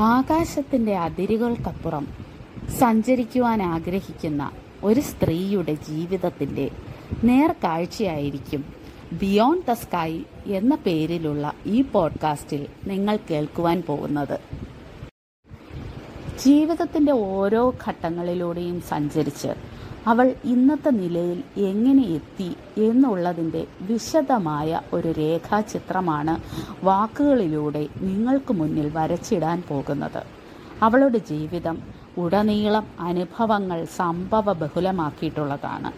ആകാശത്തിന്റെ അതിരുകൾക്കപ്പുറം സഞ്ചരിക്കുവാൻ ആഗ്രഹിക്കുന്ന ഒരു സ്ത്രീയുടെ ജീവിതത്തിന്റെ നേർക്കാഴ്ചയായിരിക്കും ബിയോണ്ട് ദ സ്കൈ എന്ന പേരിലുള്ള ഈ പോഡ്കാസ്റ്റിൽ നിങ്ങൾ കേൾക്കുവാൻ പോകുന്നത്. ജീവിതത്തിന്റെ ഓരോ ഘട്ടങ്ങളിലൂടെയും സഞ്ചരിച്ച് അവൾ ഇന്നത്തെ നിലയിൽ എങ്ങനെ എത്തി എന്നുള്ളതിന്റെ വിശദമായ ഒരു രേഖാചിത്രമാണ് വാക്കുകളിലൂടെ നിങ്ങൾക്ക് മുന്നിൽ വരച്ചിടാൻ പോകുന്നത്. അവളുടെ ജീവിതം ഉടനീളം അനുഭവങ്ങൾ സംഭവ ബഹുലമാക്കിയിട്ടുള്ളതാണ്.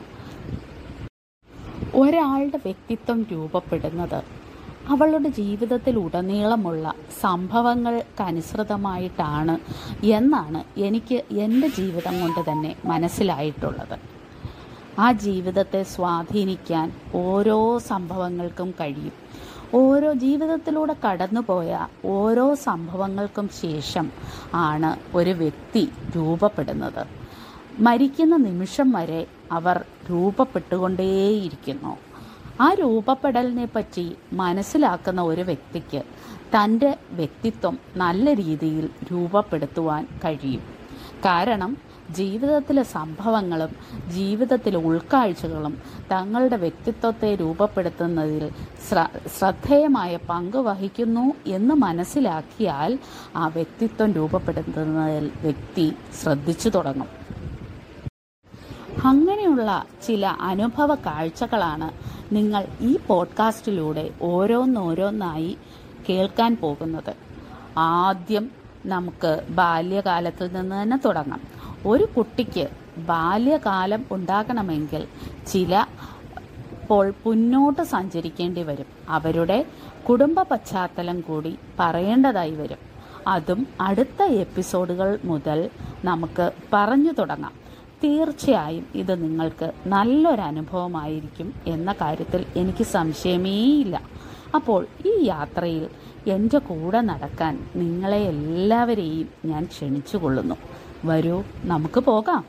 ഒരാളുടെ വ്യക്തിത്വം രൂപപ്പെടുന്നത് അവളുടെ ജീവിതത്തിൽ ഉടനീളമുള്ള സംഭവങ്ങൾക്കനുസൃതമായിട്ടാണ് എന്നാണ് എനിക്ക് എന്റെ ജീവിതം കൊണ്ട് തന്നെ മനസ്സിലായിട്ടുള്ളത്. ആ ജീവിതത്തെ സ്വാധീനിക്കാൻ ഓരോ സംഭവങ്ങൾക്കും കഴിയും. ഓരോ ജീവിതത്തിലൂടെ കടന്നുപോയ ഓരോ സംഭവങ്ങൾക്കും ശേഷം ആണ് ഒരു വ്യക്തി രൂപപ്പെടുന്നത്. മരിക്കുന്ന നിമിഷം വരെ അവർ രൂപപ്പെട്ടുകൊണ്ടേയിരിക്കുന്നു. ആ രൂപപ്പെടലിനെ പറ്റി മനസ്സിലാക്കുന്ന ഒരു വ്യക്തിക്ക് തന്റെ വ്യക്തിത്വം നല്ല രീതിയിൽ രൂപപ്പെടുത്തുവാൻ കഴിയും. കാരണം ജീവിതത്തിലെ സംഭവങ്ങളും ജീവിതത്തിലെ ഉൾക്കാഴ്ചകളും തങ്ങളുടെ വ്യക്തിത്വത്തെ രൂപപ്പെടുത്തുന്നതിൽ ശ്ര ശ്രദ്ധേയമായ പങ്ക് വഹിക്കുന്നു എന്ന് മനസ്സിലാക്കിയാൽ ആ വ്യക്തിത്വം രൂപപ്പെടുത്തുന്നതിൽ വ്യക്തി ശ്രദ്ധിച്ചു തുടങ്ങും. അങ്ങനെയുള്ള ചില അനുഭവ കാഴ്ചകളാണ് നിങ്ങൾ ഈ പോഡ്കാസ്റ്റിലൂടെ ഓരോന്നോരോന്നായി കേൾക്കാൻ പോകുന്നത്. ആദ്യം നമുക്ക് ബാല്യകാലത്തിൽ നിന്ന് തന്നെ തുടങ്ങാം. ഒരു കുട്ടിക്ക് ബാല്യകാലം ഉണ്ടാകണമെങ്കിൽ ചില ഇപ്പോൾ മുന്നോട്ട് സഞ്ചരിക്കേണ്ടി വരും. അവരുടെ കുടുംബ പശ്ചാത്തലം കൂടി പറയേണ്ടതായി വരും. അതും അടുത്ത എപ്പിസോഡുകൾ മുതൽ നമുക്ക് പറഞ്ഞു തുടങ്ങാം. തീർച്ചയായും ഇത് നിങ്ങൾക്ക് നല്ലൊരു അനുഭവമായിരിക്കും എന്ന കാര്യത്തിൽ എനിക്ക് സംശയമേയില്ല അപ്പോൾ ഈ യാത്രയിൽ എന്റെ കൂടെ നടക്കാൻ നിങ്ങളെ എല്ലാവരെയും ഞാൻ ക്ഷണിച്ചു കൊള്ളുന്നു വരൂ നമുക്ക് പോകാം.